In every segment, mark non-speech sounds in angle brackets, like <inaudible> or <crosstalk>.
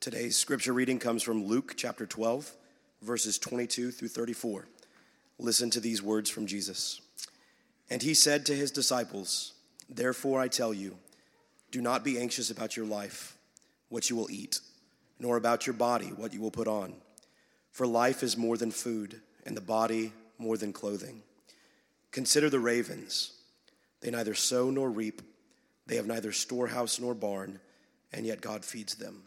Today's scripture reading comes from Luke chapter 12, verses 22 through 34. Listen to these words from Jesus. And he said to his disciples, Therefore I tell you, do not be anxious about your life, what you will eat, nor about your body, what you will put on. For life is more than food, and the body more than clothing. Consider the ravens. They neither sow nor reap, they have neither storehouse nor barn, and yet God feeds them.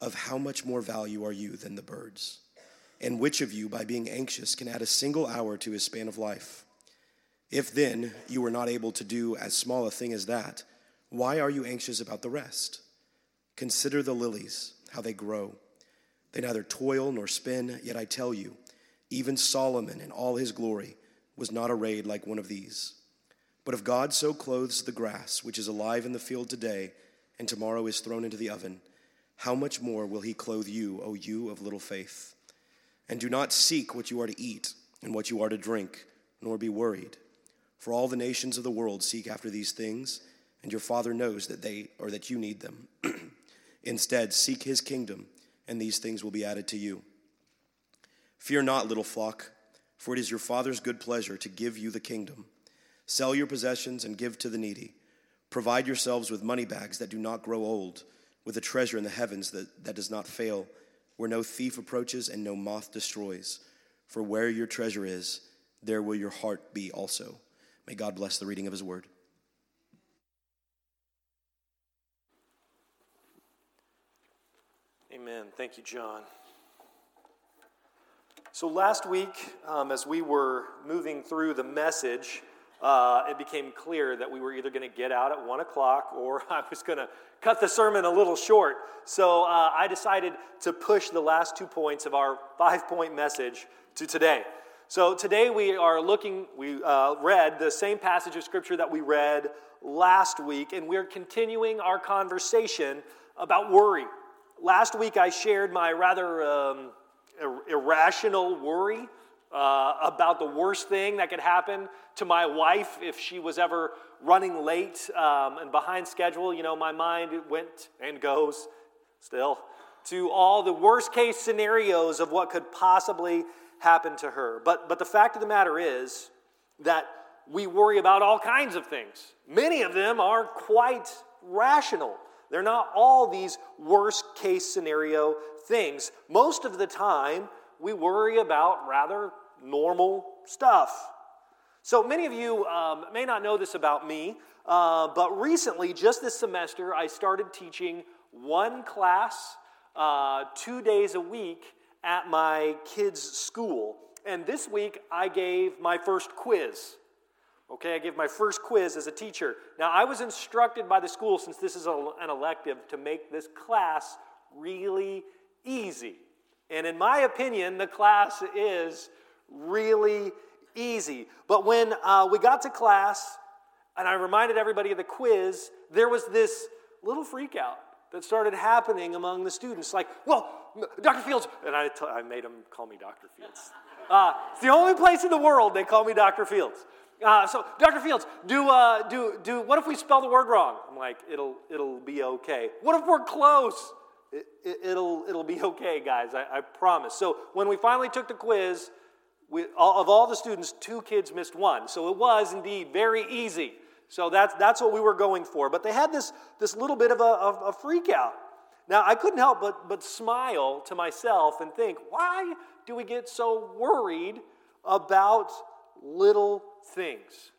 Of how much more value are you than the birds? And which of you, by being anxious, can add a single hour to his span of life? If then you are not able to do as small a thing as that, why are you anxious about the rest? Consider the lilies, how they grow. They neither toil nor spin, yet I tell you, even Solomon in all his glory was not arrayed like one of these. But if God so clothes the grass, which is alive in the field today, and tomorrow is thrown into the oven, how much more will he clothe you, O you of little faith? And do not seek what you are to eat and what you are to drink, nor be worried. For all the nations of the world seek after these things, and your Father knows that they or that you need them. <clears throat> Instead, seek his kingdom, and these things will be added to you. Fear not, little flock, for it is your Father's good pleasure to give you the kingdom. Sell your possessions and give to the needy. Provide yourselves with money bags that do not grow old, with a treasure in the heavens that, that does not fail, where no thief approaches and no moth destroys. For where your treasure is, there will your heart be also. May God bless the reading of his word. Amen. Thank you, John. So, last week, um, as we were moving through the message, uh, it became clear that we were either going to get out at 1 o'clock or <laughs> I was going to cut the sermon a little short. So, uh, I decided to push the last two points of our five point message to today. So, today we are looking, we uh, read the same passage of Scripture that we read last week, and we're continuing our conversation about worry. Last week I shared my rather um, ir- irrational worry uh, about the worst thing that could happen to my wife if she was ever running late um, and behind schedule. You know, my mind went and goes still to all the worst case scenarios of what could possibly happen to her. But, but the fact of the matter is that we worry about all kinds of things. Many of them are quite rational. They're not all these worst case scenario things. Most of the time, we worry about rather normal stuff. So many of you um, may not know this about me, uh, but recently, just this semester, I started teaching one class uh, two days a week at my kids' school. And this week, I gave my first quiz. Okay, I gave my first quiz as a teacher. Now, I was instructed by the school, since this is a, an elective, to make this class really easy. And in my opinion, the class is really easy. But when uh, we got to class, and I reminded everybody of the quiz, there was this little freak out that started happening among the students. Like, well, Dr. Fields, and I, t- I made them call me Dr. Fields. Uh, it's the only place in the world they call me Dr. Fields. Uh, so, Dr. Fields, do, uh, do, do, what if we spell the word wrong? I'm like, it'll, it'll be okay. What if we're close? It, will it, it'll be okay, guys, I, I, promise. So, when we finally took the quiz, we, of all the students, two kids missed one. So, it was indeed very easy. So, that's, that's what we were going for. But they had this, this little bit of a, of a freak out. Now, I couldn't help but, but smile to myself and think, why do we get so worried about little things.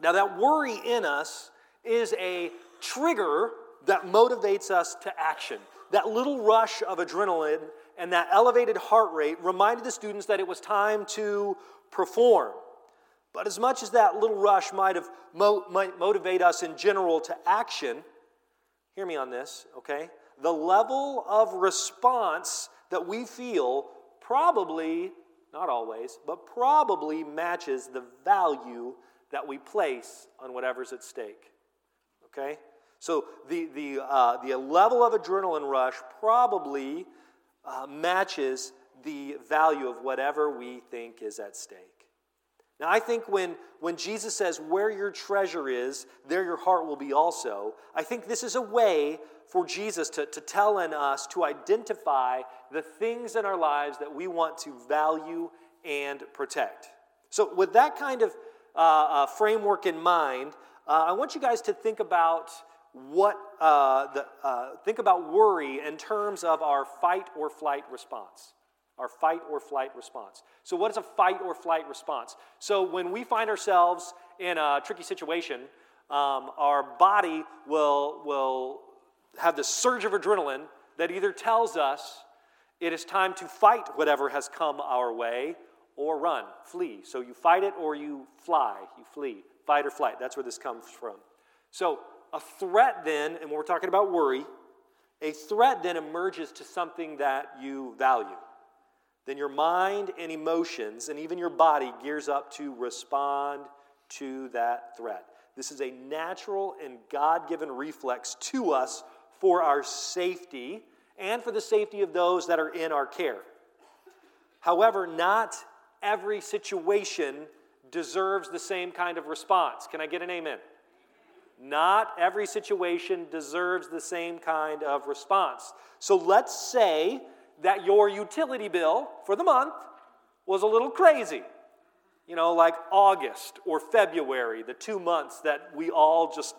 Now, that worry in us is a trigger that motivates us to action. That little rush of adrenaline and that elevated heart rate reminded the students that it was time to perform. But as much as that little rush might have mo- might motivate us in general to action, hear me on this, okay? The level of response that we feel probably not always, but probably matches the value that we place on whatever's at stake. Okay? So the, the, uh, the level of adrenaline rush probably uh, matches the value of whatever we think is at stake. Now, I think when, when Jesus says, Where your treasure is, there your heart will be also, I think this is a way for Jesus to, to tell in us to identify the things in our lives that we want to value and protect. So, with that kind of uh, uh, framework in mind, uh, I want you guys to think about what uh, the, uh, think about worry in terms of our fight or flight response our fight or flight response. So, what is a fight or flight response? So, when we find ourselves in a tricky situation, um, our body will, will have this surge of adrenaline that either tells us it is time to fight whatever has come our way or run, flee. So, you fight it or you fly, you flee. Fight or flight, that's where this comes from. So, a threat then, and when we're talking about worry, a threat then emerges to something that you value. Then your mind and emotions and even your body gears up to respond to that threat. This is a natural and God given reflex to us for our safety and for the safety of those that are in our care. However, not every situation deserves the same kind of response. Can I get an amen? Not every situation deserves the same kind of response. So let's say that your utility bill for the month was a little crazy. You know, like August or February, the two months that we all just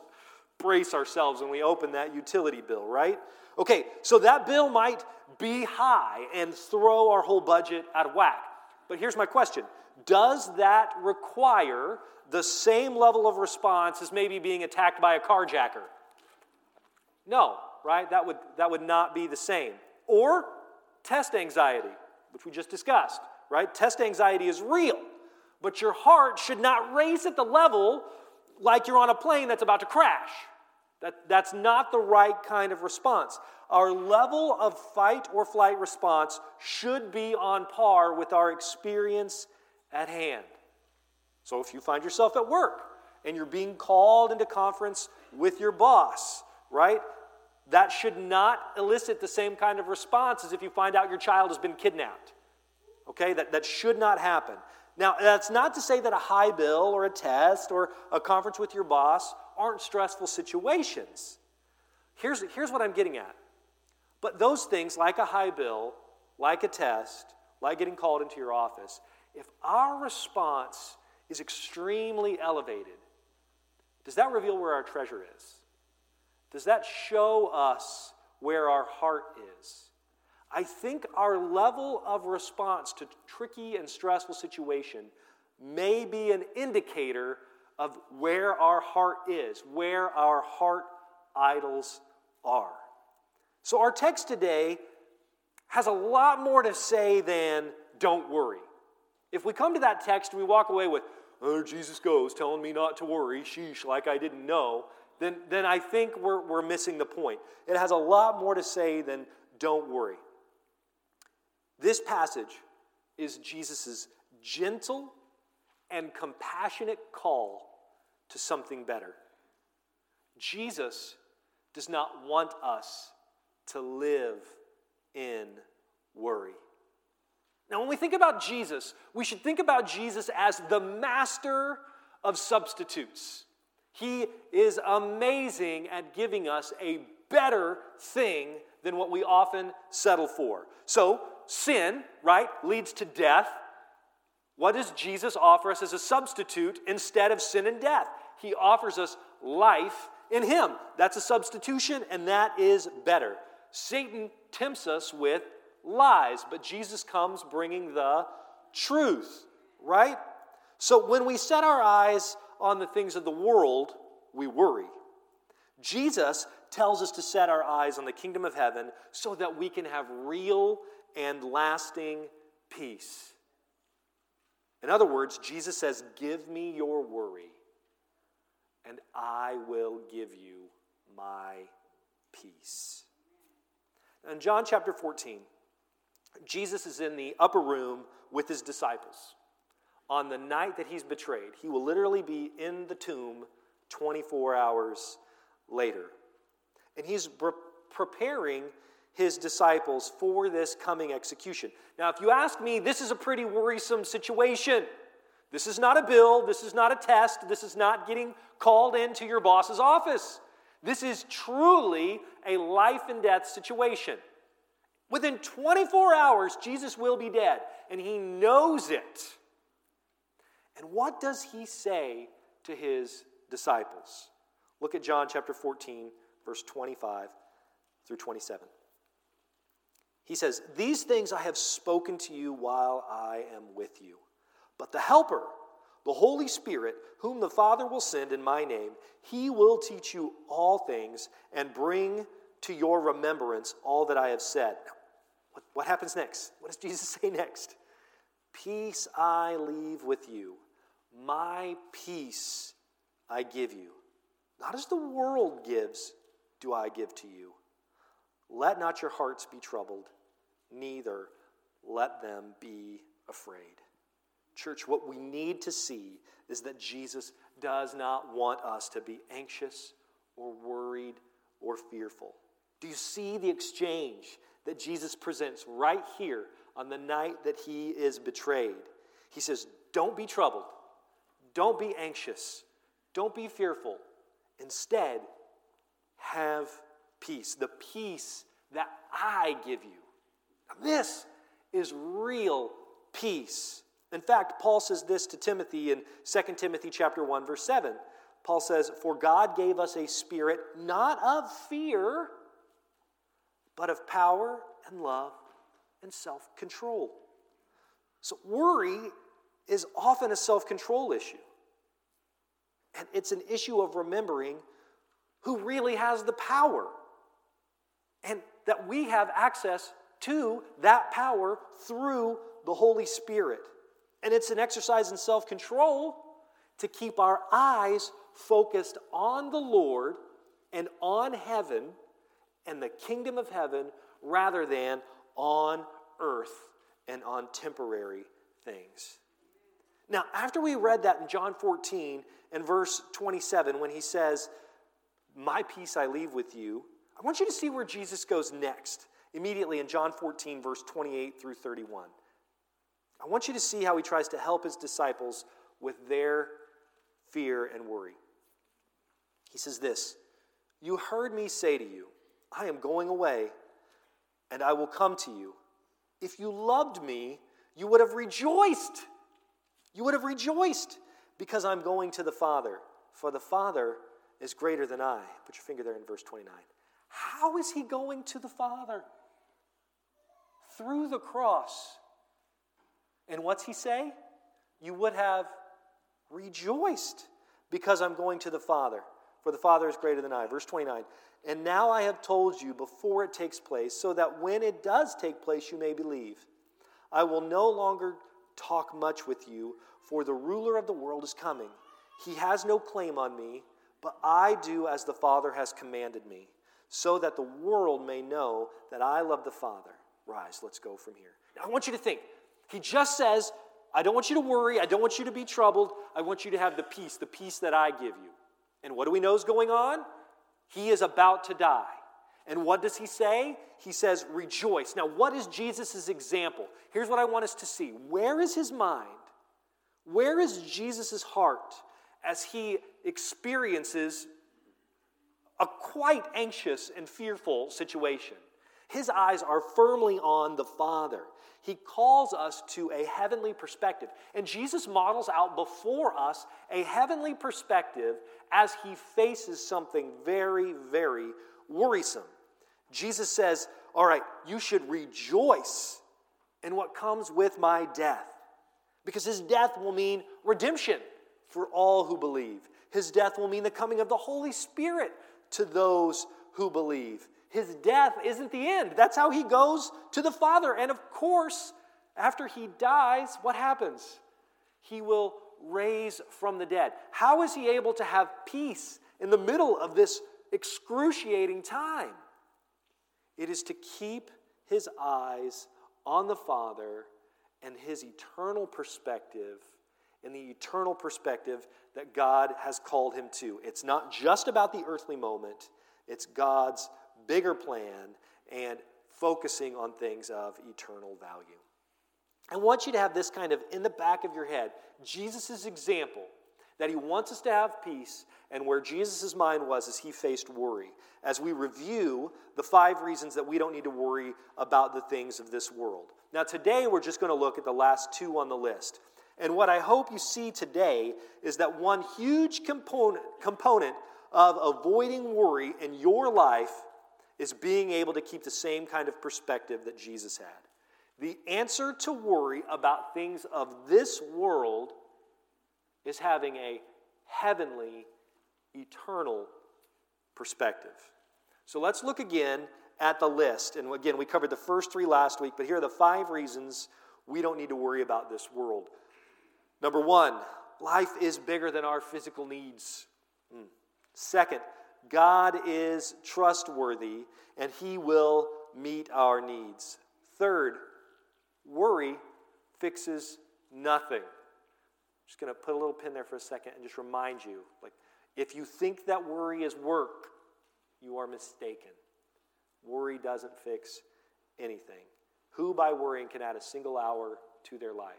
brace ourselves when we open that utility bill, right? Okay, so that bill might be high and throw our whole budget out of whack. But here's my question Does that require the same level of response as maybe being attacked by a carjacker? No, right? That would, that would not be the same. Or test anxiety, which we just discussed, right? Test anxiety is real, but your heart should not race at the level like you're on a plane that's about to crash. That, that's not the right kind of response. Our level of fight or flight response should be on par with our experience at hand. So if you find yourself at work and you're being called into conference with your boss, right? That should not elicit the same kind of response as if you find out your child has been kidnapped. Okay? That, that should not happen. Now, that's not to say that a high bill or a test or a conference with your boss aren't stressful situations. Here's, here's what I'm getting at. But those things, like a high bill, like a test, like getting called into your office, if our response is extremely elevated, does that reveal where our treasure is? Does that show us where our heart is? I think our level of response to tricky and stressful situation may be an indicator of where our heart is, where our heart idols are. So, our text today has a lot more to say than don't worry. If we come to that text and we walk away with, oh, Jesus goes telling me not to worry, sheesh, like I didn't know, then, then I think we're, we're missing the point. It has a lot more to say than don't worry. This passage is Jesus' gentle and compassionate call to something better. Jesus does not want us to live in worry. Now, when we think about Jesus, we should think about Jesus as the master of substitutes. He is amazing at giving us a better thing than what we often settle for. So, sin, right, leads to death. What does Jesus offer us as a substitute instead of sin and death? He offers us life in Him. That's a substitution, and that is better. Satan tempts us with lies, but Jesus comes bringing the truth, right? So when we set our eyes on the things of the world, we worry. Jesus tells us to set our eyes on the kingdom of heaven so that we can have real and lasting peace. In other words, Jesus says, Give me your worry, and I will give you my peace. In John chapter 14, Jesus is in the upper room with his disciples. On the night that he's betrayed, he will literally be in the tomb 24 hours later. And he's pre- preparing his disciples for this coming execution. Now, if you ask me, this is a pretty worrisome situation. This is not a bill. This is not a test. This is not getting called into your boss's office. This is truly a life and death situation. Within 24 hours, Jesus will be dead, and he knows it. And what does he say to his disciples? Look at John chapter 14, verse 25 through 27. He says, These things I have spoken to you while I am with you. But the Helper, the Holy Spirit, whom the Father will send in my name, he will teach you all things and bring to your remembrance all that I have said. What, what happens next? What does <laughs> Jesus say next? Peace I leave with you, my peace I give you. Not as the world gives, do I give to you. Let not your hearts be troubled, neither let them be afraid. Church, what we need to see is that Jesus does not want us to be anxious or worried or fearful. Do you see the exchange that Jesus presents right here on the night that he is betrayed? He says, Don't be troubled, don't be anxious, don't be fearful. Instead, have peace, the peace that I give you. Now, this is real peace. In fact, Paul says this to Timothy in 2 Timothy chapter 1 verse 7. Paul says, "For God gave us a spirit not of fear, but of power and love and self-control." So worry is often a self-control issue. And it's an issue of remembering who really has the power and that we have access to that power through the Holy Spirit. And it's an exercise in self control to keep our eyes focused on the Lord and on heaven and the kingdom of heaven rather than on earth and on temporary things. Now, after we read that in John 14 and verse 27, when he says, My peace I leave with you, I want you to see where Jesus goes next, immediately in John 14, verse 28 through 31. I want you to see how he tries to help his disciples with their fear and worry. He says this You heard me say to you, I am going away, and I will come to you. If you loved me, you would have rejoiced. You would have rejoiced because I'm going to the Father, for the Father is greater than I. Put your finger there in verse 29. How is he going to the Father? Through the cross. And what's he say? You would have rejoiced because I'm going to the Father, for the Father is greater than I. Verse 29. And now I have told you before it takes place, so that when it does take place, you may believe. I will no longer talk much with you, for the ruler of the world is coming. He has no claim on me, but I do as the Father has commanded me, so that the world may know that I love the Father. Rise, let's go from here. Now, I want you to think he just says, I don't want you to worry. I don't want you to be troubled. I want you to have the peace, the peace that I give you. And what do we know is going on? He is about to die. And what does he say? He says, rejoice. Now, what is Jesus' example? Here's what I want us to see. Where is his mind? Where is Jesus' heart as he experiences a quite anxious and fearful situation? His eyes are firmly on the Father. He calls us to a heavenly perspective. And Jesus models out before us a heavenly perspective as he faces something very, very worrisome. Jesus says, All right, you should rejoice in what comes with my death, because his death will mean redemption for all who believe. His death will mean the coming of the Holy Spirit to those who believe. His death isn't the end. That's how he goes to the Father. And of course, after he dies, what happens? He will raise from the dead. How is he able to have peace in the middle of this excruciating time? It is to keep his eyes on the Father and his eternal perspective and the eternal perspective that God has called him to. It's not just about the earthly moment, it's God's bigger plan and focusing on things of eternal value. I want you to have this kind of in the back of your head Jesus' example that he wants us to have peace, and where Jesus' mind was as he faced worry. As we review the five reasons that we don't need to worry about the things of this world. Now, today we're just going to look at the last two on the list. And what I hope you see today is that one huge component, component of avoiding worry in your life is being able to keep the same kind of perspective that Jesus had. The answer to worry about things of this world is having a heavenly, eternal perspective. So let's look again at the list. And again, we covered the first three last week, but here are the five reasons we don't need to worry about this world. Number one, life is bigger than our physical needs. Hmm. Second, God is trustworthy and he will meet our needs. Third, worry fixes nothing. I'm just going to put a little pin there for a second and just remind you like if you think that worry is work, you are mistaken. Worry doesn't fix anything. Who by worrying can add a single hour to their life?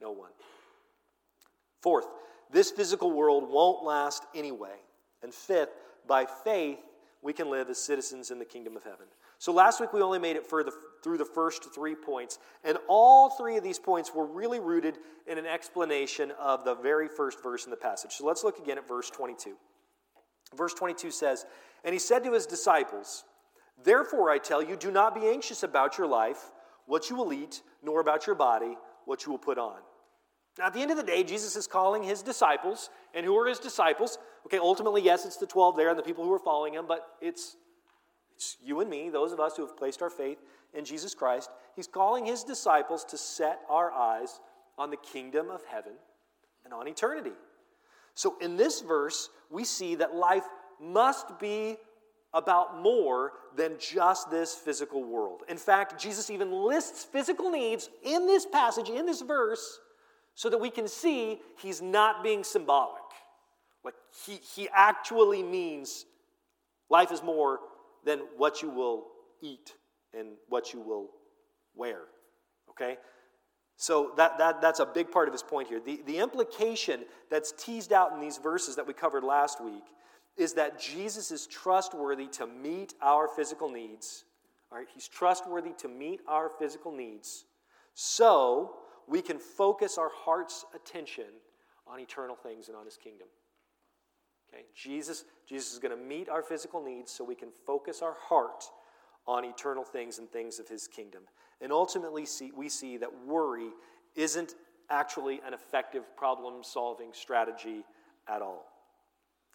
No one. Fourth, this physical world won't last anyway. And fifth, by faith, we can live as citizens in the kingdom of heaven. So last week we only made it the, through the first three points, and all three of these points were really rooted in an explanation of the very first verse in the passage. So let's look again at verse 22. Verse 22 says, And he said to his disciples, Therefore I tell you, do not be anxious about your life, what you will eat, nor about your body, what you will put on. Now, at the end of the day, Jesus is calling his disciples. And who are his disciples? Okay, ultimately, yes, it's the 12 there and the people who are following him, but it's, it's you and me, those of us who have placed our faith in Jesus Christ. He's calling his disciples to set our eyes on the kingdom of heaven and on eternity. So, in this verse, we see that life must be about more than just this physical world. In fact, Jesus even lists physical needs in this passage, in this verse, so that we can see he's not being symbolic. Like he, he actually means life is more than what you will eat and what you will wear. Okay? So that, that, that's a big part of his point here. The, the implication that's teased out in these verses that we covered last week is that Jesus is trustworthy to meet our physical needs. All right, he's trustworthy to meet our physical needs. So we can focus our heart's attention on eternal things and on his kingdom. Okay? Jesus, Jesus is going to meet our physical needs so we can focus our heart on eternal things and things of his kingdom. And ultimately, see, we see that worry isn't actually an effective problem solving strategy at all.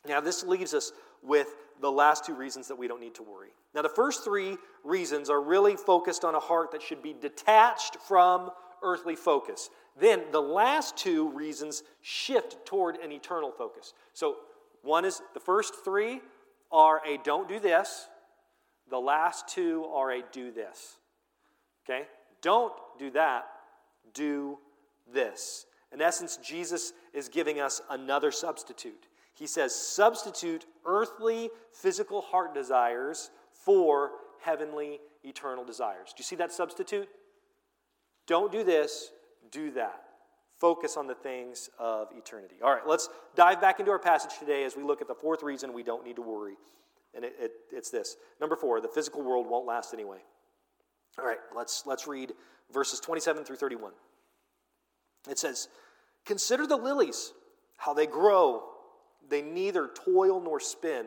Now, this leaves us with the last two reasons that we don't need to worry. Now, the first three reasons are really focused on a heart that should be detached from earthly focus. Then the last two reasons shift toward an eternal focus. So, one is the first three are a don't do this, the last two are a do this. Okay? Don't do that, do this. In essence, Jesus is giving us another substitute. He says, substitute earthly, physical heart desires for heavenly, eternal desires. Do you see that substitute? Don't do this, do that. Focus on the things of eternity. All right, let's dive back into our passage today as we look at the fourth reason we don't need to worry. And it, it, it's this. Number four, the physical world won't last anyway. All right, let's, let's read verses 27 through 31. It says, Consider the lilies, how they grow. They neither toil nor spin.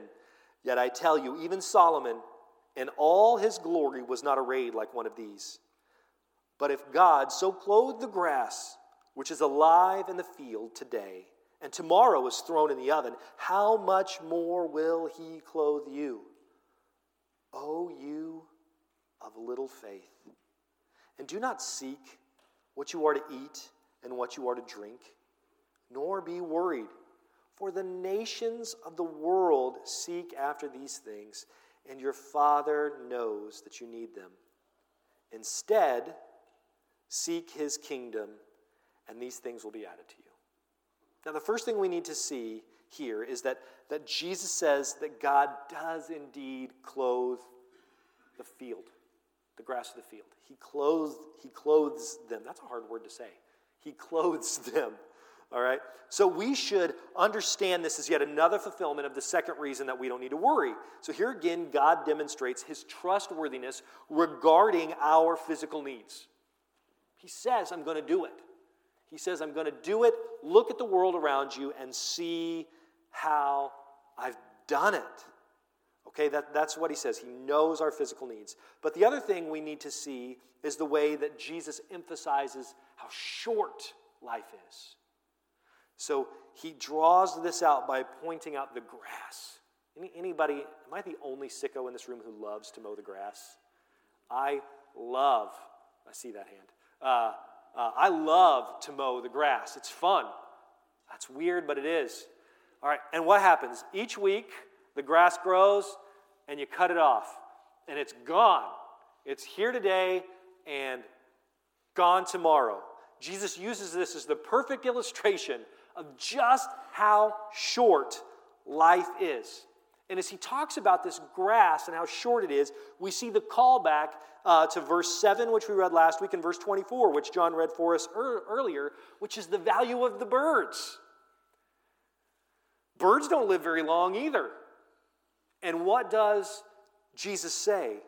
Yet I tell you, even Solomon in all his glory was not arrayed like one of these. But if God so clothed the grass, which is alive in the field today, and tomorrow is thrown in the oven, how much more will he clothe you? O you of little faith. And do not seek what you are to eat and what you are to drink, nor be worried, for the nations of the world seek after these things, and your Father knows that you need them. Instead, Seek his kingdom, and these things will be added to you. Now, the first thing we need to see here is that, that Jesus says that God does indeed clothe the field, the grass of the field. He clothes, he clothes them. That's a hard word to say. He clothes <laughs> them. All right? So we should understand this as yet another fulfillment of the second reason that we don't need to worry. So here again, God demonstrates his trustworthiness regarding our physical needs. He says, I'm going to do it. He says, I'm going to do it. Look at the world around you and see how I've done it. Okay, that, that's what he says. He knows our physical needs. But the other thing we need to see is the way that Jesus emphasizes how short life is. So he draws this out by pointing out the grass. Any, anybody, am I the only sicko in this room who loves to mow the grass? I love, I see that hand. Uh, uh, I love to mow the grass. It's fun. That's weird, but it is. All right, and what happens? Each week, the grass grows and you cut it off, and it's gone. It's here today and gone tomorrow. Jesus uses this as the perfect illustration of just how short life is. And as he talks about this grass and how short it is, we see the callback uh, to verse 7, which we read last week, and verse 24, which John read for us er- earlier, which is the value of the birds. Birds don't live very long either. And what does Jesus say?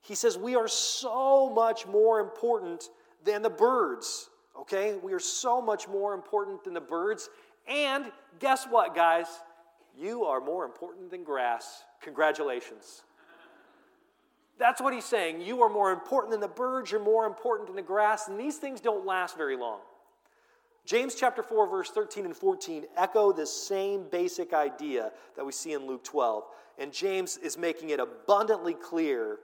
He says, We are so much more important than the birds. Okay? We are so much more important than the birds. And guess what, guys? You are more important than grass. Congratulations. That's what he's saying. You are more important than the birds, you're more important than the grass, and these things don't last very long. James chapter 4, verse 13 and 14 echo this same basic idea that we see in Luke 12. And James is making it abundantly clear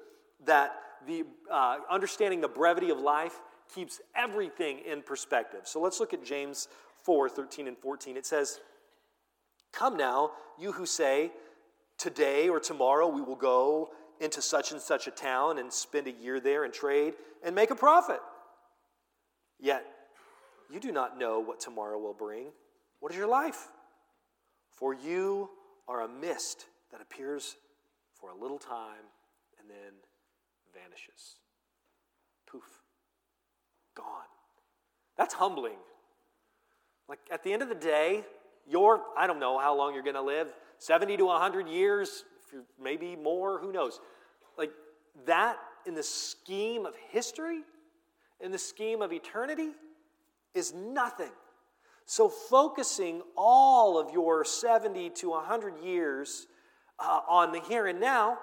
that the uh, understanding the brevity of life keeps everything in perspective. So let's look at James 4 13 and 14. It says, Come now, you who say, Today or tomorrow we will go into such and such a town and spend a year there and trade and make a profit. Yet you do not know what tomorrow will bring. What is your life? For you are a mist that appears for a little time and then vanishes. Poof. Gone. That's humbling. Like at the end of the day, you're, I don't know how long you're going to live 70 to 100 years, maybe more, who knows. Like that in the scheme of history, in the scheme of eternity, is nothing. So, focusing all of your 70 to 100 years uh, on the here and now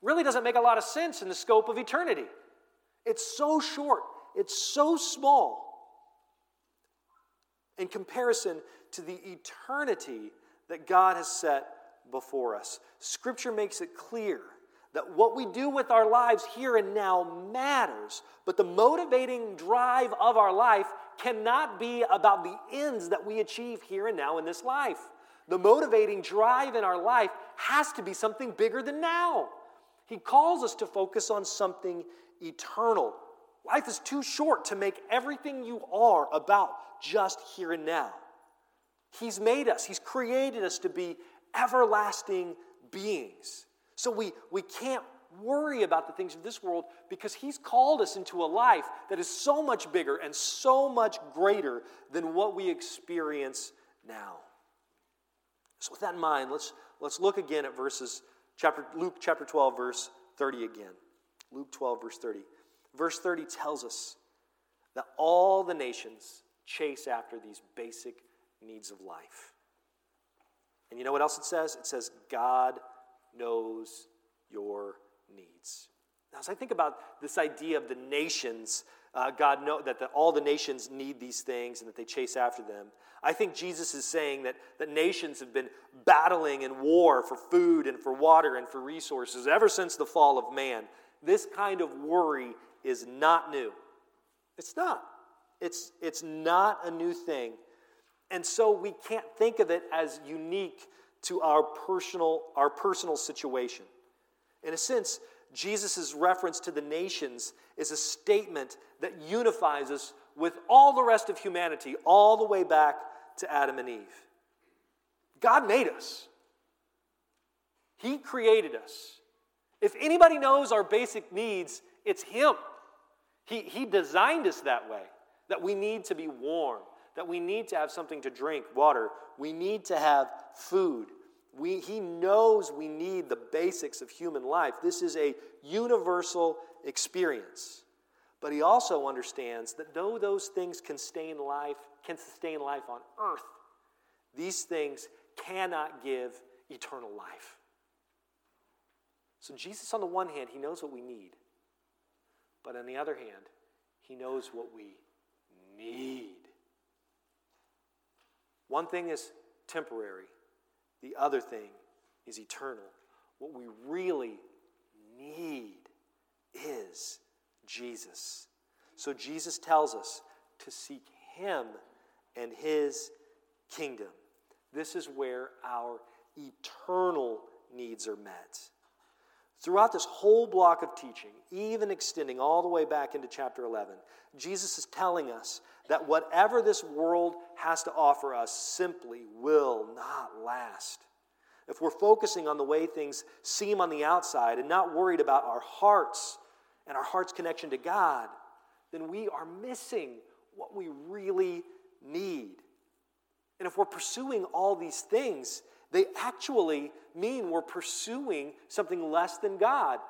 really doesn't make a lot of sense in the scope of eternity. It's so short, it's so small in comparison to the eternity that God has set before us. Scripture makes it clear that what we do with our lives here and now matters, but the motivating drive of our life cannot be about the ends that we achieve here and now in this life. The motivating drive in our life has to be something bigger than now. He calls us to focus on something eternal. Life is too short to make everything you are about just here and now. He's made us, He's created us to be everlasting beings. So we, we can't worry about the things of this world because He's called us into a life that is so much bigger and so much greater than what we experience now. So, with that in mind, let's, let's look again at verses, chapter, Luke chapter 12, verse 30 again. Luke 12, verse 30. Verse 30 tells us that all the nations chase after these basic needs of life. And you know what else it says? It says, God knows your needs. Now, as I think about this idea of the nations, uh, God know that the, all the nations need these things and that they chase after them. I think Jesus is saying that, that nations have been battling in war for food and for water and for resources ever since the fall of man. This kind of worry is not new. It's not. It's, it's not a new thing. And so we can't think of it as unique to our personal, our personal situation. In a sense, Jesus' reference to the nations is a statement that unifies us with all the rest of humanity, all the way back to Adam and Eve. God made us, He created us. If anybody knows our basic needs, It's Him. He, he designed us that way, that we need to be warm, that we need to have something to drink, water. We need to have food. We, he knows we need the basics of human life. This is a universal experience. But he also understands that though those things can sustain life, can sustain life on earth, these things cannot give eternal life. So Jesus, on the one hand, he knows what we need. But on the other hand, he knows what we need. One thing is temporary, the other thing is eternal. What we really need is Jesus. So Jesus tells us to seek him and his kingdom. This is where our eternal needs are met. Throughout this whole block of teaching, even extending all the way back into chapter 11, Jesus is telling us that whatever this world has to offer us simply will not last. If we're focusing on the way things seem on the outside and not worried about our hearts and our heart's connection to God, then we are missing what we really need. And if we're pursuing all these things, they actually mean we're pursuing something less than God.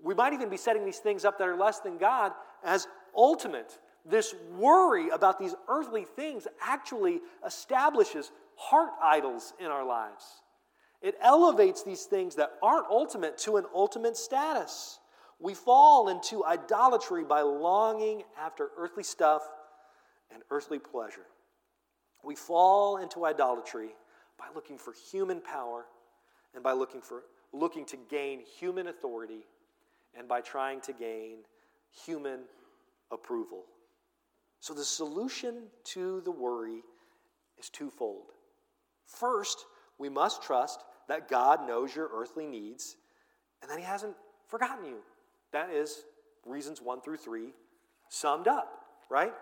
We might even be setting these things up that are less than God as ultimate. This worry about these earthly things actually establishes heart idols in our lives. It elevates these things that aren't ultimate to an ultimate status. We fall into idolatry by longing after earthly stuff and earthly pleasure. We fall into idolatry by looking for human power and by looking for looking to gain human authority and by trying to gain human approval. So the solution to the worry is twofold. First, we must trust that God knows your earthly needs and that He hasn't forgotten you. That is reasons one through three summed up, right?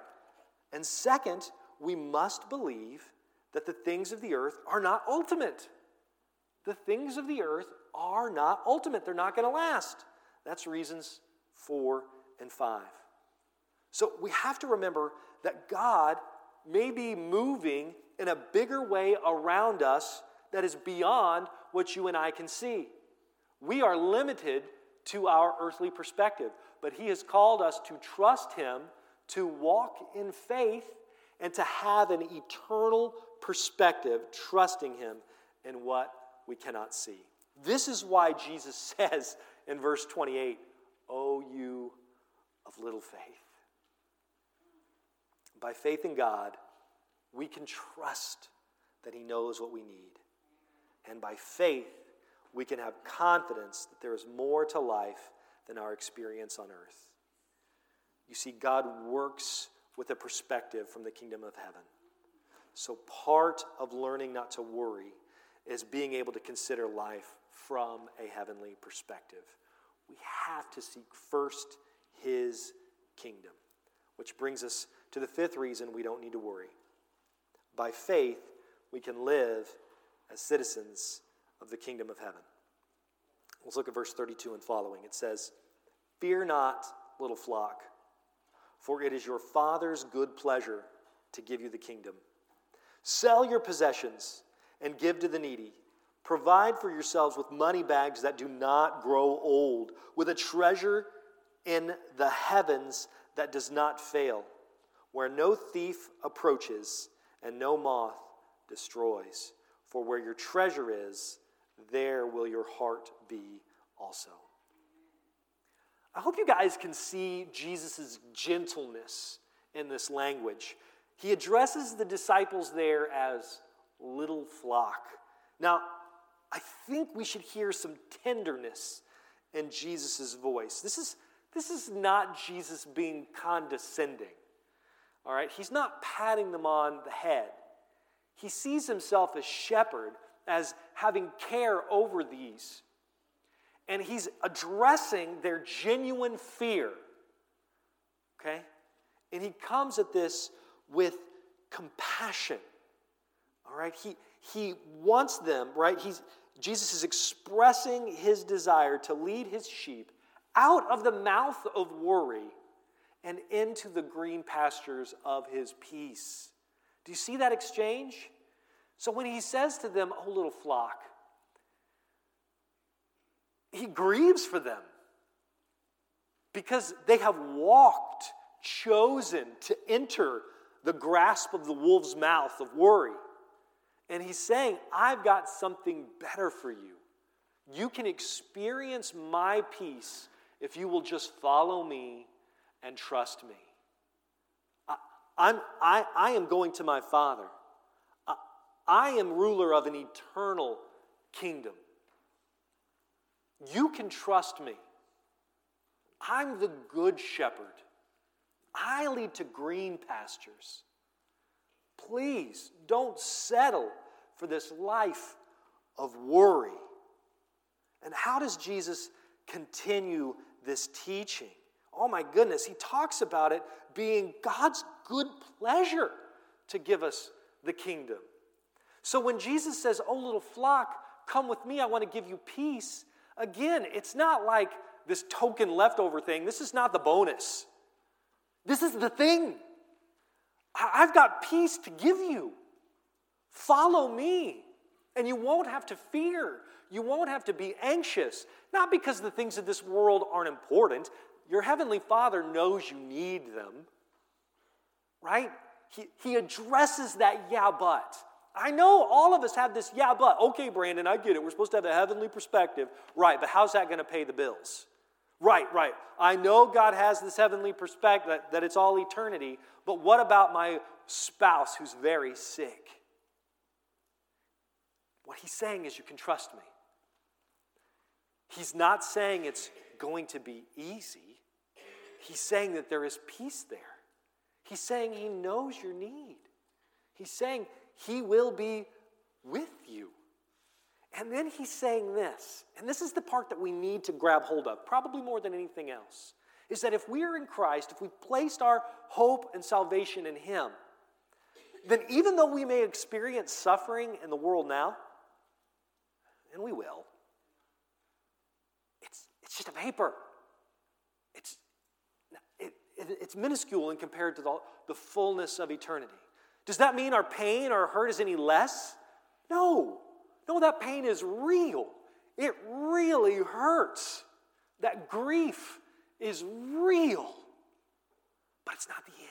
And second, we must believe that the things of the earth are not ultimate. The things of the earth are not ultimate, they're not going to last. That's reasons four and five. So we have to remember that God may be moving in a bigger way around us that is beyond what you and I can see. We are limited to our earthly perspective, but He has called us to trust Him, to walk in faith, and to have an eternal perspective, trusting Him in what we cannot see. This is why Jesus <laughs> says in verse 28, O you of little faith. By faith in God, we can trust that He knows what we need. And by faith, we can have confidence that there is more to life than our experience on earth. You see, God works with a perspective from the kingdom of heaven. So, part of learning not to worry is being able to consider life from a heavenly perspective. We have to seek first His kingdom, which brings us to the fifth reason we don't need to worry. By faith, we can live as citizens of the kingdom of heaven. Let's look at verse 32 and following. It says, Fear not, little flock, for it is your Father's good pleasure to give you the kingdom. Sell your possessions and give to the needy. Provide for yourselves with money bags that do not grow old, with a treasure in the heavens that does not fail, where no thief approaches and no moth destroys. For where your treasure is, there will your heart be also. I hope you guys can see Jesus' gentleness in this language. He addresses the disciples there as little flock. Now, I think we should hear some tenderness in Jesus' voice. This is, this is not Jesus being condescending. All right? He's not patting them on the head. He sees himself as shepherd, as having care over these. And he's addressing their genuine fear. Okay? And he comes at this with compassion. All right? He, he wants them, right? He's, Jesus is expressing his desire to lead his sheep out of the mouth of worry and into the green pastures of his peace. Do you see that exchange? So when he says to them, Oh, little flock, he grieves for them because they have walked, chosen to enter the grasp of the wolf's mouth of worry. And he's saying, I've got something better for you. You can experience my peace if you will just follow me and trust me. I, I'm, I, I am going to my Father. I, I am ruler of an eternal kingdom. You can trust me. I'm the good shepherd. I lead to green pastures. Please don't settle for this life of worry. And how does Jesus continue this teaching? Oh my goodness, he talks about it being God's good pleasure to give us the kingdom. So when Jesus says, Oh, little flock, come with me, I want to give you peace, again, it's not like this token leftover thing. This is not the bonus. This is the thing. I've got peace to give you. Follow me, and you won't have to fear. You won't have to be anxious. Not because the things of this world aren't important. Your Heavenly Father knows you need them, right? He, he addresses that yeah, but. I know all of us have this yeah, but. Okay, Brandon, I get it. We're supposed to have a heavenly perspective. Right, but how's that going to pay the bills? Right, right. I know God has this heavenly perspective, that, that it's all eternity, but what about my spouse who's very sick? What he's saying is, you can trust me. He's not saying it's going to be easy. He's saying that there is peace there. He's saying he knows your need. He's saying he will be with you. And then he's saying this, and this is the part that we need to grab hold of, probably more than anything else, is that if we are in Christ, if we've placed our hope and salvation in him, then even though we may experience suffering in the world now, and we will, it's, it's just a vapor. It's, it, it, it's minuscule in compared to the, the fullness of eternity. Does that mean our pain or our hurt is any less? No. No, that pain is real. It really hurts. That grief is real. But it's not the end.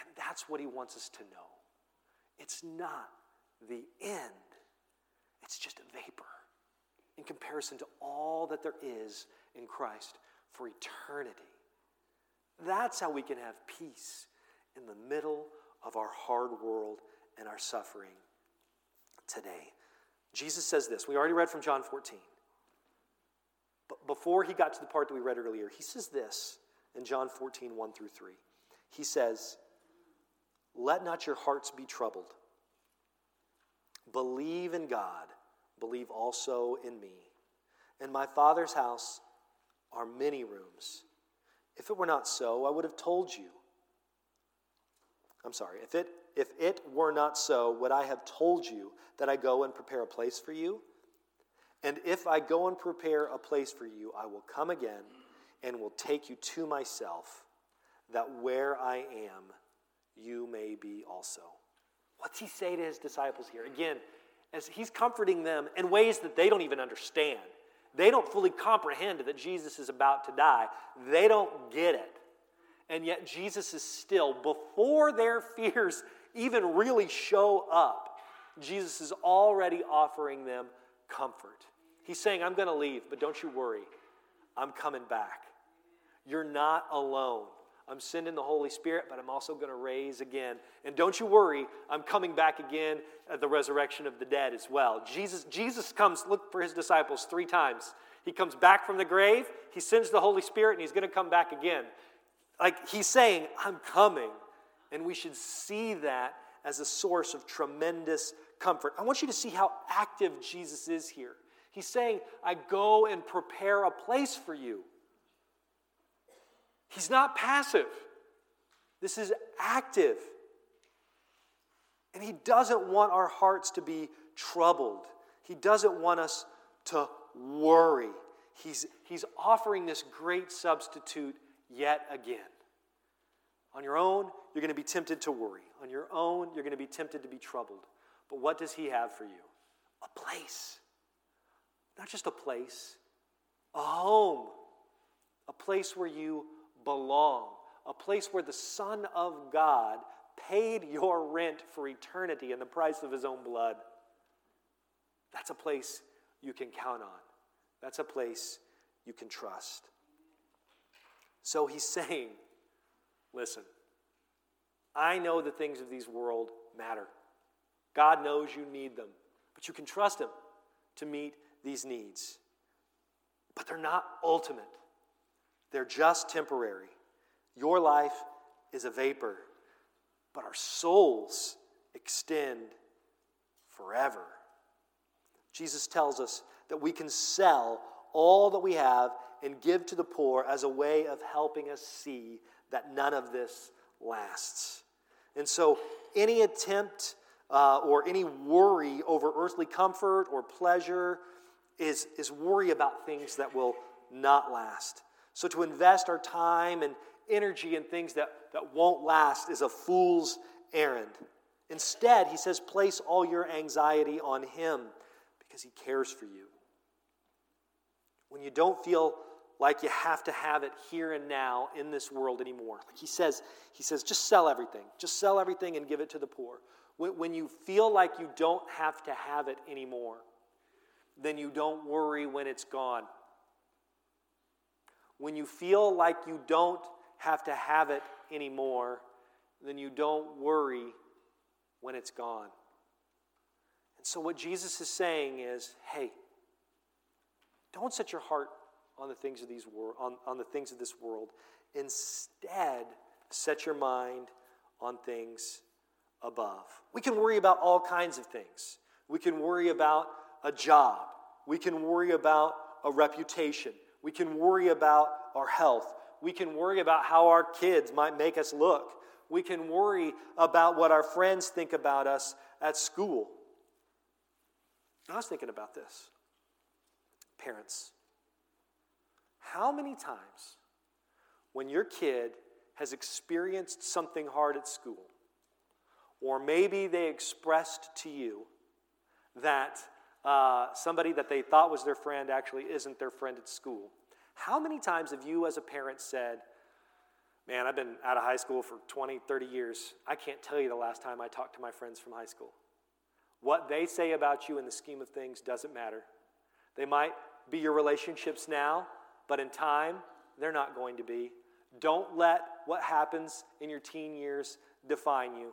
And that's what he wants us to know. It's not the end, it's just a vapor in comparison to all that there is in Christ for eternity. That's how we can have peace in the middle of our hard world and our suffering today. Jesus says this. We already read from John 14. But before he got to the part that we read earlier, he says this in John 14, 1 through 3. He says, Let not your hearts be troubled. Believe in God, believe also in me. In my Father's house are many rooms. If it were not so, I would have told you. I'm sorry, if it if it were not so, would I have told you that I go and prepare a place for you? And if I go and prepare a place for you, I will come again and will take you to myself, that where I am, you may be also. What's he say to his disciples here? Again, as he's comforting them in ways that they don't even understand. They don't fully comprehend that Jesus is about to die. They don't get it. And yet, Jesus is still, before their fears even really show up, Jesus is already offering them comfort. He's saying, I'm going to leave, but don't you worry. I'm coming back. You're not alone. I'm sending the Holy Spirit, but I'm also going to raise again. And don't you worry, I'm coming back again at the resurrection of the dead as well. Jesus, Jesus comes, look for his disciples three times. He comes back from the grave, he sends the Holy Spirit, and he's going to come back again. Like he's saying, I'm coming. And we should see that as a source of tremendous comfort. I want you to see how active Jesus is here. He's saying, I go and prepare a place for you. He's not passive, this is active. And He doesn't want our hearts to be troubled, He doesn't want us to worry. he's, he's offering this great substitute yet again. On your own, you're going to be tempted to worry. On your own, you're going to be tempted to be troubled. But what does he have for you? A place. Not just a place, a home, a place where you belong, a place where the Son of God paid your rent for eternity and the price of his own blood. That's a place you can count on. That's a place you can trust. So he's <laughs> saying, listen, I know the things of these world matter. God knows you need them, but you can trust him to meet these needs. But they're not ultimate. They're just temporary. Your life is a vapor, but our souls extend forever. Jesus tells us that we can sell all that we have and give to the poor as a way of helping us see that none of this lasts. And so, any attempt uh, or any worry over earthly comfort or pleasure is, is worry about things that will not last. So, to invest our time and energy in things that, that won't last is a fool's errand. Instead, he says, place all your anxiety on him because he cares for you. When you don't feel like you have to have it here and now in this world anymore. Like he says, he says, just sell everything. Just sell everything and give it to the poor. When, when you feel like you don't have to have it anymore, then you don't worry when it's gone. When you feel like you don't have to have it anymore, then you don't worry when it's gone. And so, what Jesus is saying is hey, don't set your heart on the things of these wor- on, on the things of this world. Instead, set your mind on things above. We can worry about all kinds of things. We can worry about a job. We can worry about a reputation. We can worry about our health. We can worry about how our kids might make us look. We can worry about what our friends think about us at school. I was thinking about this. Parents, how many times when your kid has experienced something hard at school, or maybe they expressed to you that uh, somebody that they thought was their friend actually isn't their friend at school, how many times have you as a parent said, Man, I've been out of high school for 20, 30 years. I can't tell you the last time I talked to my friends from high school. What they say about you in the scheme of things doesn't matter. They might be your relationships now, but in time, they're not going to be. Don't let what happens in your teen years define you.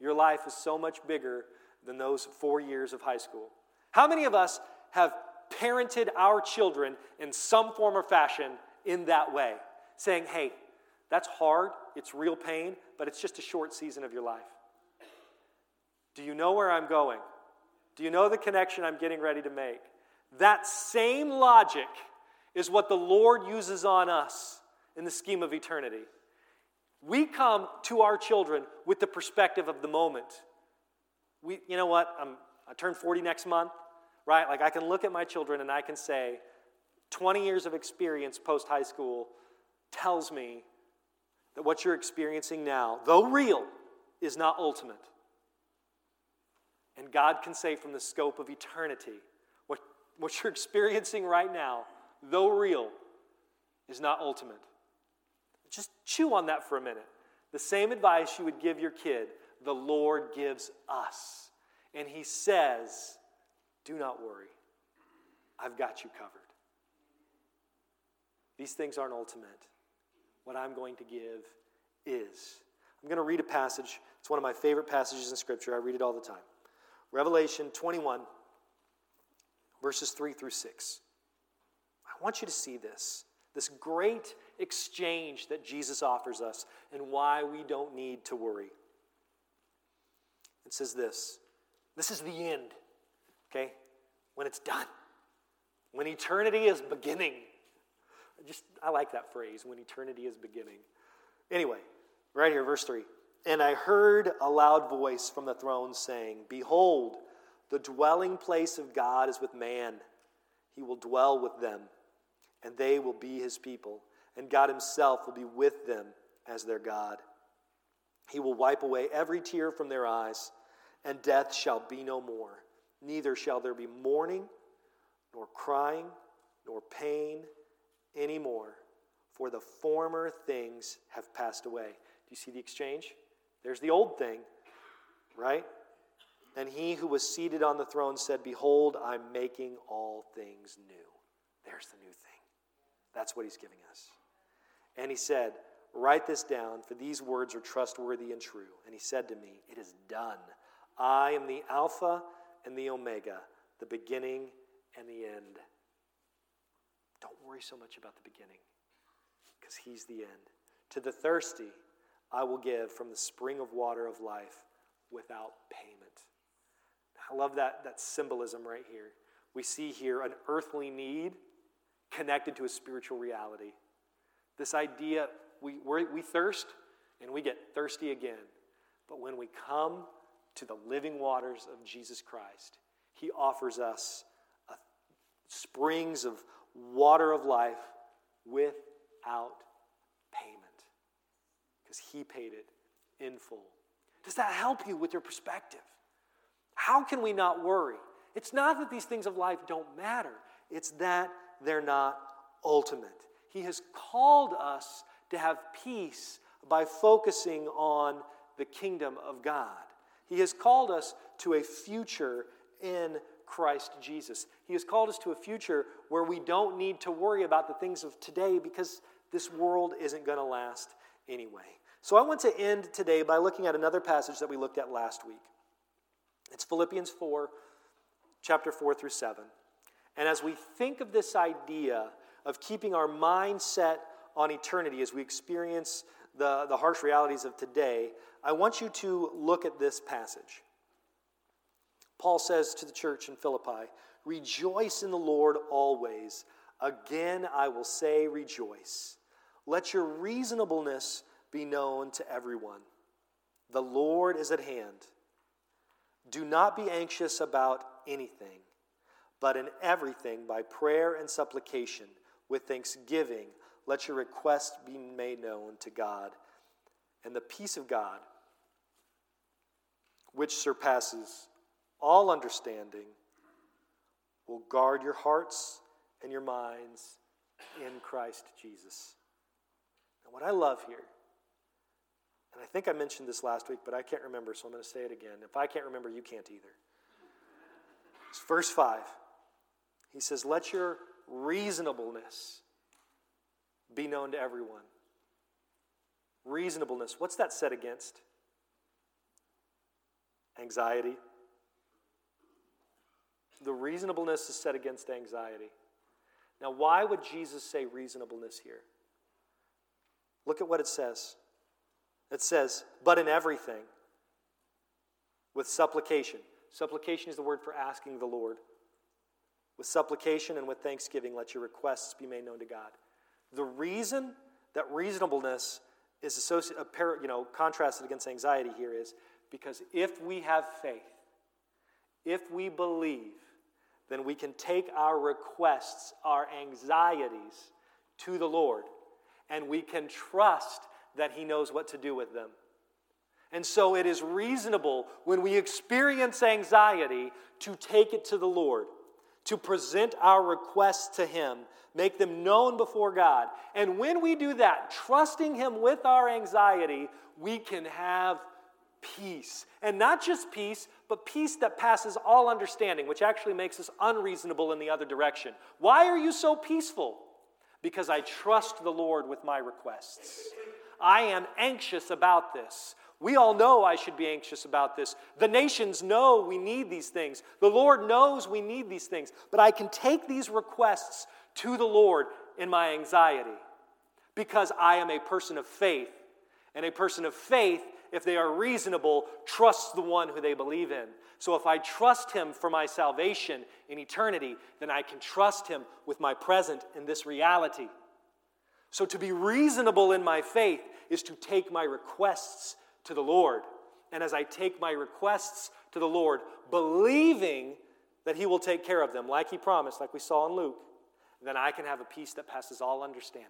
Your life is so much bigger than those four years of high school. How many of us have parented our children in some form or fashion in that way? Saying, hey, that's hard, it's real pain, but it's just a short season of your life. Do you know where I'm going? Do you know the connection I'm getting ready to make? That same logic is what the Lord uses on us in the scheme of eternity. We come to our children with the perspective of the moment. We, you know what? I'm, I turn 40 next month, right? Like I can look at my children and I can say, 20 years of experience post high school tells me that what you're experiencing now, though real, is not ultimate. And God can say from the scope of eternity, what, what you're <laughs> experiencing right now, though real, is not ultimate. Just chew on that for a minute. The same advice you would give your kid, the Lord gives us. And He says, Do not worry, I've got you covered. These things aren't ultimate. What I'm going to give is. I'm going to read a passage. It's one of my favorite passages in Scripture. I read it all the time. Revelation 21, verses 3 through 6. I want you to see this this great exchange that Jesus offers us and why we don't need to worry. It says this this is the end, okay? When it's done, when eternity is beginning. I just, I like that phrase, when eternity is beginning. Anyway, right here, verse 3. And I heard a loud voice from the throne saying, Behold, the dwelling place of God is with man. He will dwell with them. And they will be his people, and God himself will be with them as their God. He will wipe away every tear from their eyes, and death shall be no more. Neither shall there be mourning, nor crying, nor pain anymore, for the former things have passed away. Do you see the exchange? There's the old thing, right? And he who was seated on the throne said, Behold, I'm making all things new. There's the new thing. That's what he's giving us. And he said, Write this down, for these words are trustworthy and true. And he said to me, It is done. I am the Alpha and the Omega, the beginning and the end. Don't worry so much about the beginning, because he's the end. To the thirsty, I will give from the spring of water of life without payment. I love that, that symbolism right here. We see here an earthly need connected to a spiritual reality. This idea, we, we thirst and we get thirsty again. But when we come to the living waters of Jesus Christ, He offers us springs of water of life without payment because He paid it in full. Does that help you with your perspective? How can we not worry? It's not that these things of life don't matter, it's that they're not ultimate. He has called us to have peace by focusing on the kingdom of God. He has called us to a future in Christ Jesus. He has called us to a future where we don't need to worry about the things of today because this world isn't going to last anyway. So I want to end today by looking at another passage that we looked at last week. It's Philippians 4, chapter 4 through 7. And as we think of this idea of keeping our mindset on eternity as we experience the, the harsh realities of today, I want you to look at this passage. Paul says to the church in Philippi, Rejoice in the Lord always. Again, I will say, rejoice. Let your reasonableness be known to everyone. The Lord is at hand. Do not be anxious about anything, but in everything, by prayer and supplication, with thanksgiving, let your requests be made known to God. And the peace of God, which surpasses all understanding, will guard your hearts and your minds in Christ Jesus. Now, what I love here and I think I mentioned this last week, but I can't remember, so I'm going to say it again. If I can't remember, you can't either. It's verse 5. He says, Let your reasonableness be known to everyone. Reasonableness. What's that set against? Anxiety. The reasonableness is set against anxiety. Now, why would Jesus say reasonableness here? Look at what it says. It says, but in everything, with supplication. Supplication is the word for asking the Lord. With supplication and with thanksgiving, let your requests be made known to God. The reason that reasonableness is associated, uh, you know, contrasted against anxiety here is because if we have faith, if we believe, then we can take our requests, our anxieties to the Lord, and we can trust that He knows what to do with them. And so it is reasonable when we experience anxiety to take it to the Lord, to present our requests to Him, make them known before God. And when we do that, trusting Him with our anxiety, we can have peace. And not just peace, but peace that passes all understanding, which actually makes us unreasonable in the other direction. Why are you so peaceful? Because I trust the Lord with my requests. I am anxious about this. We all know I should be anxious about this. The nations know we need these things. The Lord knows we need these things. But I can take these requests to the Lord in my anxiety because I am a person of faith. And a person of faith, if they are reasonable, trusts the one who they believe in. So if I trust him for my salvation in eternity, then I can trust him with my present in this reality. So, to be reasonable in my faith is to take my requests to the Lord. And as I take my requests to the Lord, believing that He will take care of them, like He promised, like we saw in Luke, then I can have a peace that passes all understanding.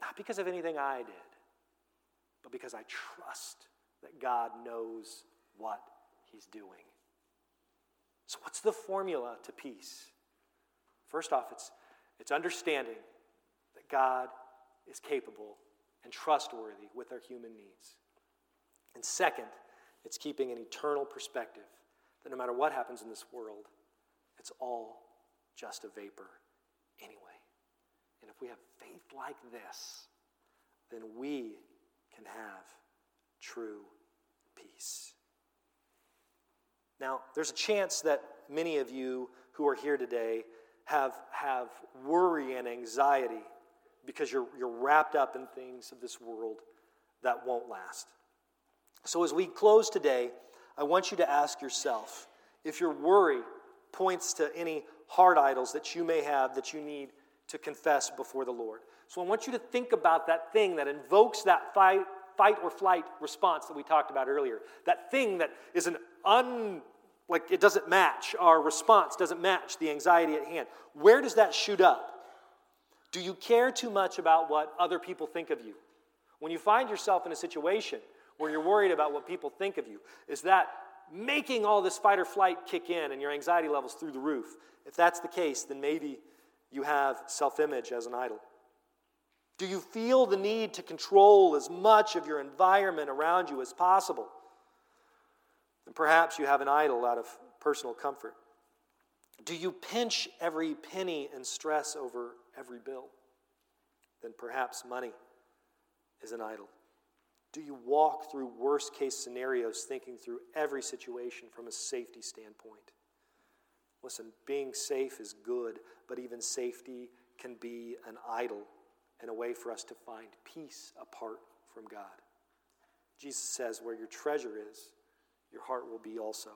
Not because of anything I did, but because I trust that God knows what He's doing. So, what's the formula to peace? First off, it's, it's understanding that God is capable and trustworthy with our human needs. And second, it's keeping an eternal perspective that no matter what happens in this world, it's all just a vapor anyway. And if we have faith like this, then we can have true peace. Now, there's a chance that many of you who are here today have, have worry and anxiety because you're, you're wrapped up in things of this world that won't last. So, as we close today, I want you to ask yourself if your worry points to any hard idols that you may have that you need to confess before the Lord. So, I want you to think about that thing that invokes that fight, fight or flight response that we talked about earlier. That thing that is an un like it doesn't match our response doesn't match the anxiety at hand where does that shoot up do you care too much about what other people think of you when you find yourself in a situation where you're worried about what people think of you is that making all this fight or flight kick in and your anxiety levels through the roof if that's the case then maybe you have self-image as an idol do you feel the need to control as much of your environment around you as possible? And perhaps you have an idol out of personal comfort. Do you pinch every penny and stress over every bill? Then perhaps money is an idol. Do you walk through worst case scenarios thinking through every situation from a safety standpoint? Listen, being safe is good, but even safety can be an idol and a way for us to find peace apart from God. Jesus says, Where your treasure is, your heart will be also.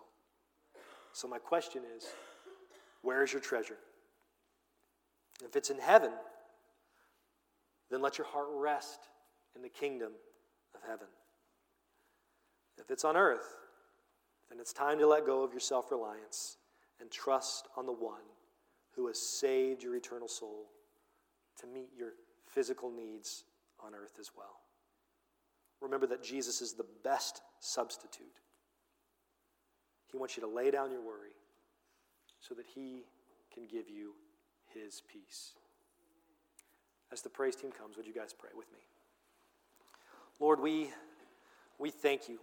So, my question is where is your treasure? If it's in heaven, then let your heart rest in the kingdom of heaven. If it's on earth, then it's time to let go of your self reliance and trust on the one who has saved your eternal soul to meet your physical needs on earth as well. Remember that Jesus is the best substitute. He wants you to lay down your worry so that He can give you His peace. As the praise team comes, would you guys pray with me? Lord, we, we thank you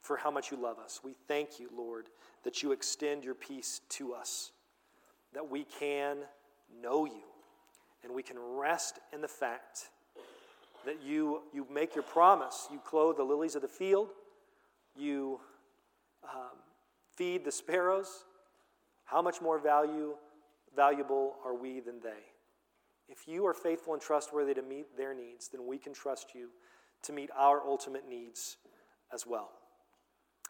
for how much you love us. We thank you, Lord, that you extend your peace to us, that we can know you and we can rest in the fact that you, you make your promise. You clothe the lilies of the field, you um, feed the sparrows. How much more value, valuable are we than they? If you are faithful and trustworthy to meet their needs, then we can trust you to meet our ultimate needs as well.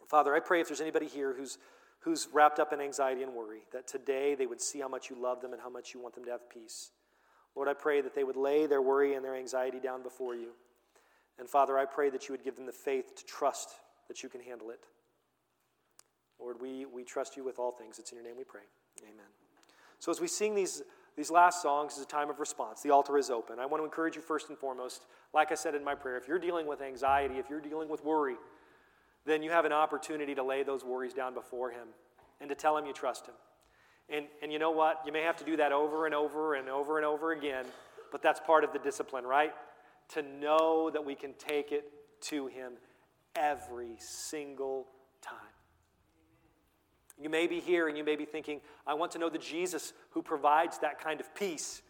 Father, I pray if there's anybody here who's, who's wrapped up in anxiety and worry, that today they would see how much you love them and how much you want them to have peace. Lord, I pray that they would lay their worry and their anxiety down before you. And Father, I pray that you would give them the faith to trust that you can handle it. Lord, we, we trust you with all things. It's in your name we pray. Amen. So as we sing these, these last songs, it's a time of response. The altar is open. I want to encourage you first and foremost, like I said in my prayer, if you're dealing with anxiety, if you're dealing with worry, then you have an opportunity to lay those worries down before Him and to tell Him you trust Him. And, and you know what? You may have to do that over and over and over and over again, but that's part of the discipline, right? To know that we can take it to Him every single time. You may be here and you may be thinking, I want to know the Jesus who provides that kind of peace.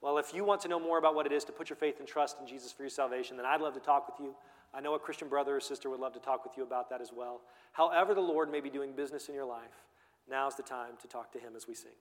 Well, if you want to know more about what it is to put your faith and trust in Jesus for your salvation, then I'd love to talk with you. I know a Christian brother or sister would love to talk with you about that as well. However, the Lord may be doing business in your life, now's the time to talk to Him as we sing.